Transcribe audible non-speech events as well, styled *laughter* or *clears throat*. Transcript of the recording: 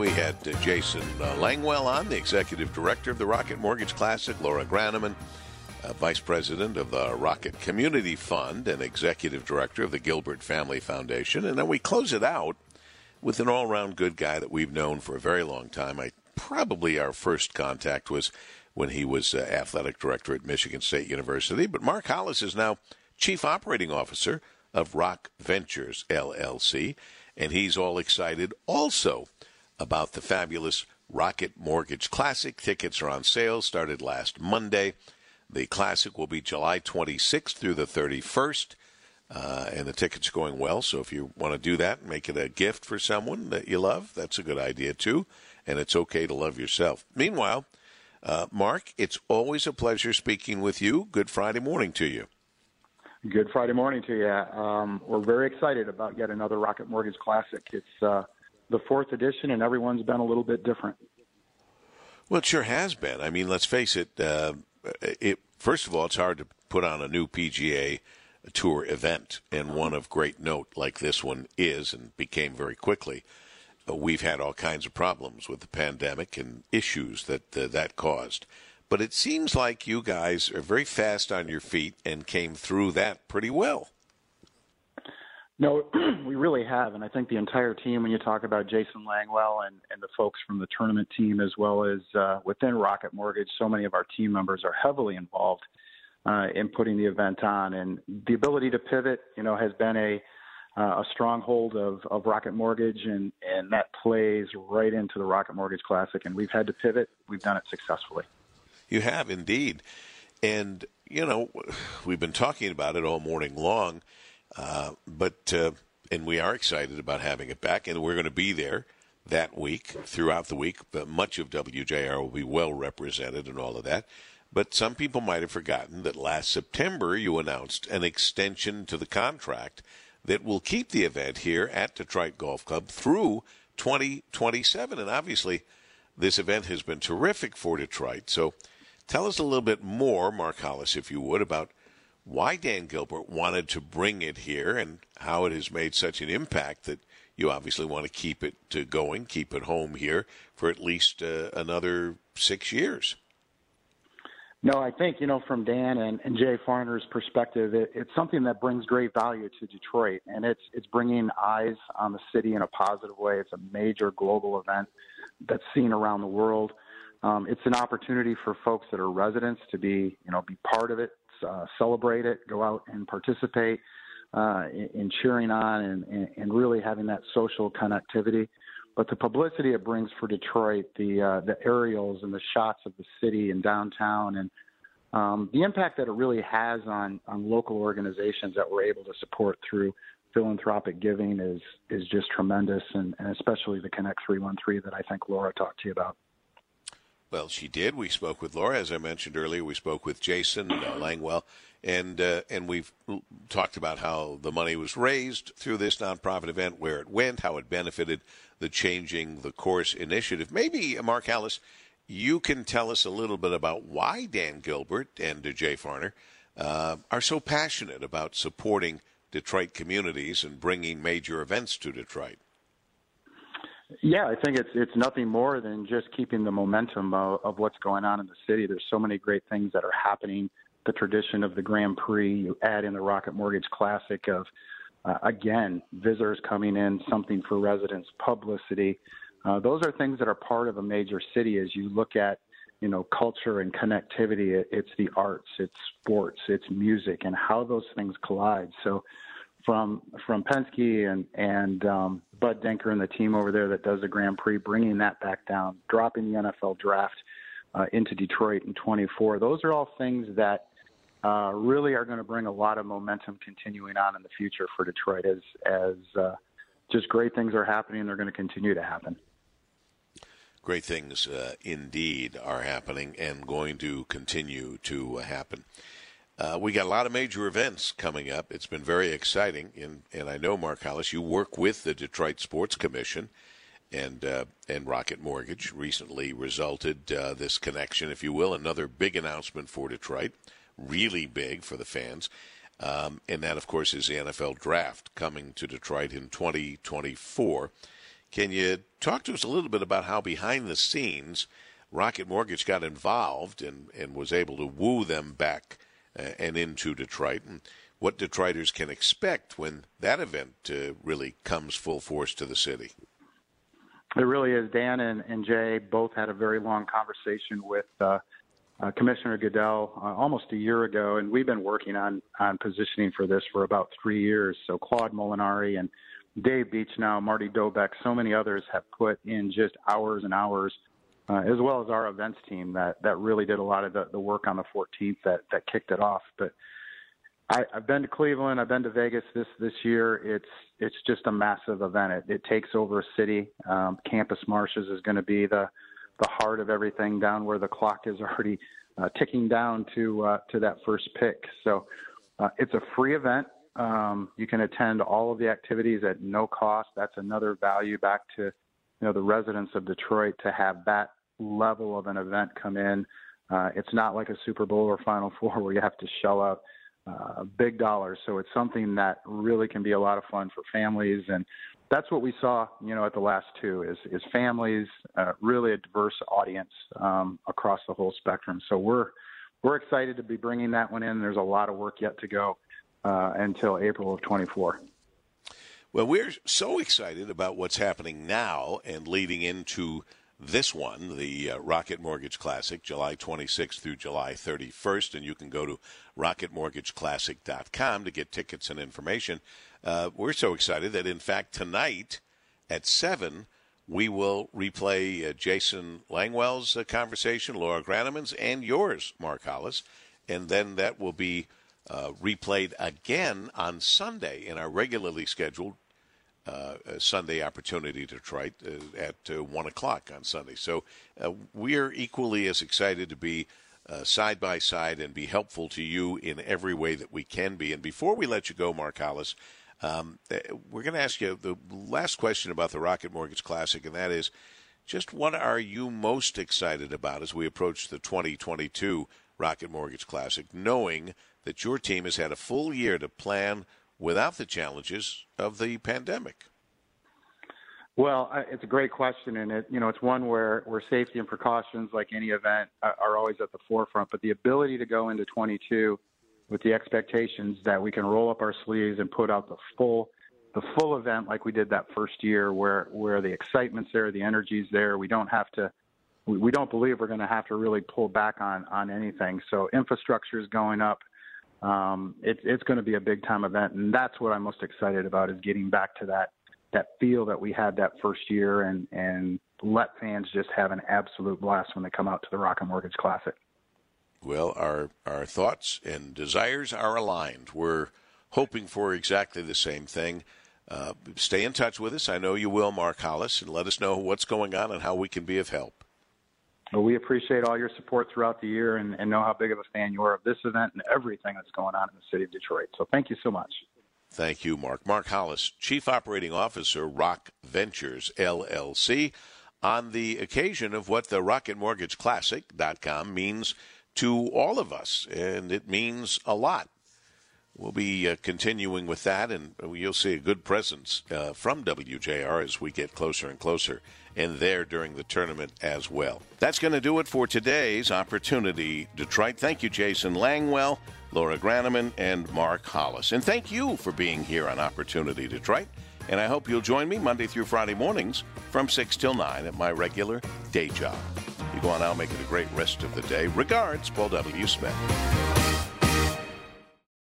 we had uh, Jason uh, Langwell on, the executive director of the Rocket Mortgage Classic, Laura Grannemann, uh, vice president of the Rocket Community Fund and executive director of the Gilbert Family Foundation. And then we close it out with an all round good guy that we've known for a very long time. I probably our first contact was when he was uh, athletic director at Michigan State University. But Mark Hollis is now chief operating officer of Rock Ventures LLC, and he's all excited also about the fabulous Rocket Mortgage Classic. Tickets are on sale, started last Monday. The Classic will be July 26th through the 31st. Uh, and the tickets are going well. So if you want to do that make it a gift for someone that you love, that's a good idea too. And it's okay to love yourself. Meanwhile, uh, Mark, it's always a pleasure speaking with you. Good Friday morning to you. Good Friday morning to you. Um, we're very excited about yet another Rocket Mortgage Classic. It's uh, the fourth edition, and everyone's been a little bit different. Well, it sure has been. I mean, let's face it. Uh, it first of all, it's hard to put on a new PGA Tour event, and one of great note like this one is, and became very quickly. Uh, we've had all kinds of problems with the pandemic and issues that uh, that caused. But it seems like you guys are very fast on your feet and came through that pretty well. No, *clears throat* we really have. And I think the entire team, when you talk about Jason Langwell and, and the folks from the tournament team, as well as uh, within Rocket Mortgage, so many of our team members are heavily involved uh, in putting the event on. And the ability to pivot, you know, has been a uh, a stronghold of, of Rocket Mortgage, and, and that plays right into the Rocket Mortgage Classic. And we've had to pivot. We've done it successfully. You have indeed. And, you know, we've been talking about it all morning long, uh, but, uh, and we are excited about having it back, and we're going to be there that week, throughout the week. But much of WJR will be well represented and all of that. But some people might have forgotten that last September you announced an extension to the contract that will keep the event here at Detroit Golf Club through 2027. And obviously, this event has been terrific for Detroit. So tell us a little bit more, Mark Hollis, if you would, about why Dan Gilbert wanted to bring it here and how it has made such an impact that you obviously want to keep it to going, keep it home here for at least uh, another six years. No, I think you know from Dan and, and Jay Farner's perspective, it, it's something that brings great value to Detroit, and it's it's bringing eyes on the city in a positive way. It's a major global event that's seen around the world. Um, it's an opportunity for folks that are residents to be you know be part of it, uh, celebrate it, go out and participate uh, in, in cheering on, and, and, and really having that social connectivity but the publicity it brings for Detroit, the uh, the aerials and the shots of the city and downtown, and um, the impact that it really has on on local organizations that we're able to support through philanthropic giving is is just tremendous, and, and especially the Connect 313 that I think Laura talked to you about. Well, she did. We spoke with Laura, as I mentioned earlier. We spoke with Jason uh, Langwell, and uh, and we've talked about how the money was raised through this nonprofit event, where it went, how it benefited the Changing the Course initiative. Maybe, uh, Mark Hollis, you can tell us a little bit about why Dan Gilbert and Jay Farner uh, are so passionate about supporting Detroit communities and bringing major events to Detroit. Yeah, I think it's it's nothing more than just keeping the momentum of, of what's going on in the city. There's so many great things that are happening. The tradition of the Grand Prix, you add in the Rocket Mortgage Classic of uh, again, visitors coming in, something for residents, publicity. Uh, those are things that are part of a major city as you look at, you know, culture and connectivity. It, it's the arts, it's sports, it's music, and how those things collide. So, from from Penske and and um, Bud Denker and the team over there that does the Grand Prix, bringing that back down, dropping the NFL draft uh, into Detroit in 24. Those are all things that uh, really are going to bring a lot of momentum continuing on in the future for Detroit as as uh, just great things are happening. They're going to continue to happen. Great things uh, indeed are happening and going to continue to happen. Uh, we got a lot of major events coming up. It's been very exciting, and, and I know Mark Hollis, you work with the Detroit Sports Commission, and uh, and Rocket Mortgage recently resulted uh, this connection, if you will, another big announcement for Detroit really big for the fans. Um, and that, of course, is the NFL draft coming to Detroit in 2024. Can you talk to us a little bit about how behind the scenes Rocket Mortgage got involved and, and was able to woo them back and into Detroit, and what Detroiters can expect when that event uh, really comes full force to the city? It really is. Dan and, and Jay both had a very long conversation with uh, uh, Commissioner Goodell uh, almost a year ago, and we've been working on on positioning for this for about three years. So Claude Molinari and Dave Beachnau, Marty Dobeck, so many others have put in just hours and hours, uh, as well as our events team that that really did a lot of the, the work on the 14th that that kicked it off. But I, I've been to Cleveland, I've been to Vegas this this year. It's it's just a massive event. It, it takes over a city. Um, Campus Martius is going to be the the heart of everything down where the clock is already uh, ticking down to uh, to that first pick. So uh, it's a free event. Um, you can attend all of the activities at no cost. That's another value back to you know the residents of Detroit to have that level of an event come in. Uh, it's not like a Super Bowl or Final *laughs* Four where you have to shell out uh, big dollars. So it's something that really can be a lot of fun for families, and that's what we saw, you know, at the last two is is families, uh, really a diverse audience um, across the whole spectrum. So we're we're excited to be bringing that one in. There's a lot of work yet to go uh, until April of 24. Well, we're so excited about what's happening now and leading into this one, the uh, Rocket Mortgage Classic, July 26th through July 31st. And you can go to rocketmortgageclassic.com to get tickets and information. Uh, we're so excited that, in fact, tonight at 7, we will replay uh, Jason Langwell's uh, conversation, Laura Grannemann's, and yours, Mark Hollis. And then that will be uh, replayed again on Sunday in our regularly scheduled uh, Sunday Opportunity Detroit uh, at uh, 1 o'clock on Sunday. So we're equally as excited to be side by side and be helpful to you in every way that we can be. And before we let you go, Mark Hollis, um, we're going to ask you the last question about the Rocket Mortgage Classic, and that is just what are you most excited about as we approach the 2022 Rocket Mortgage Classic, knowing that your team has had a full year to plan – without the challenges of the pandemic? Well, it's a great question, and it you know it's one where where safety and precautions, like any event, are always at the forefront. But the ability to go into 22 with the expectations that we can roll up our sleeves and put out the full the full event like we did that first year, where where the excitement's there, the energy's there. We don't have to. We, we don't believe we're going to have to really pull back on on anything. So infrastructure is going up um, it's it's going to be a big time event, and that's what I'm most excited about is getting back to that that feel that we had that first year, and and let fans just have an absolute blast when they come out to the Rocket Mortgage Classic. Well, our our thoughts and desires are aligned. We're hoping for exactly the same thing. Uh, stay in touch with us. I know you will, Mark Hollis, and let us know what's going on and how we can be of help. We appreciate all your support throughout the year and, and know how big of a fan you are of this event and everything that's going on in the city of Detroit. So thank you so much. Thank you, Mark. Mark Hollis, Chief Operating Officer, Rock Ventures LLC, on the occasion of what the Rocket Mortgage Classic.com means to all of us, and it means a lot. We'll be uh, continuing with that, and you'll see a good presence uh, from WJR as we get closer and closer and there during the tournament as well. That's going to do it for today's Opportunity Detroit. Thank you, Jason Langwell, Laura Grannemann, and Mark Hollis. And thank you for being here on Opportunity Detroit. And I hope you'll join me Monday through Friday mornings from 6 till 9 at my regular day job. You go on out, make it a great rest of the day. Regards, Paul W. Smith.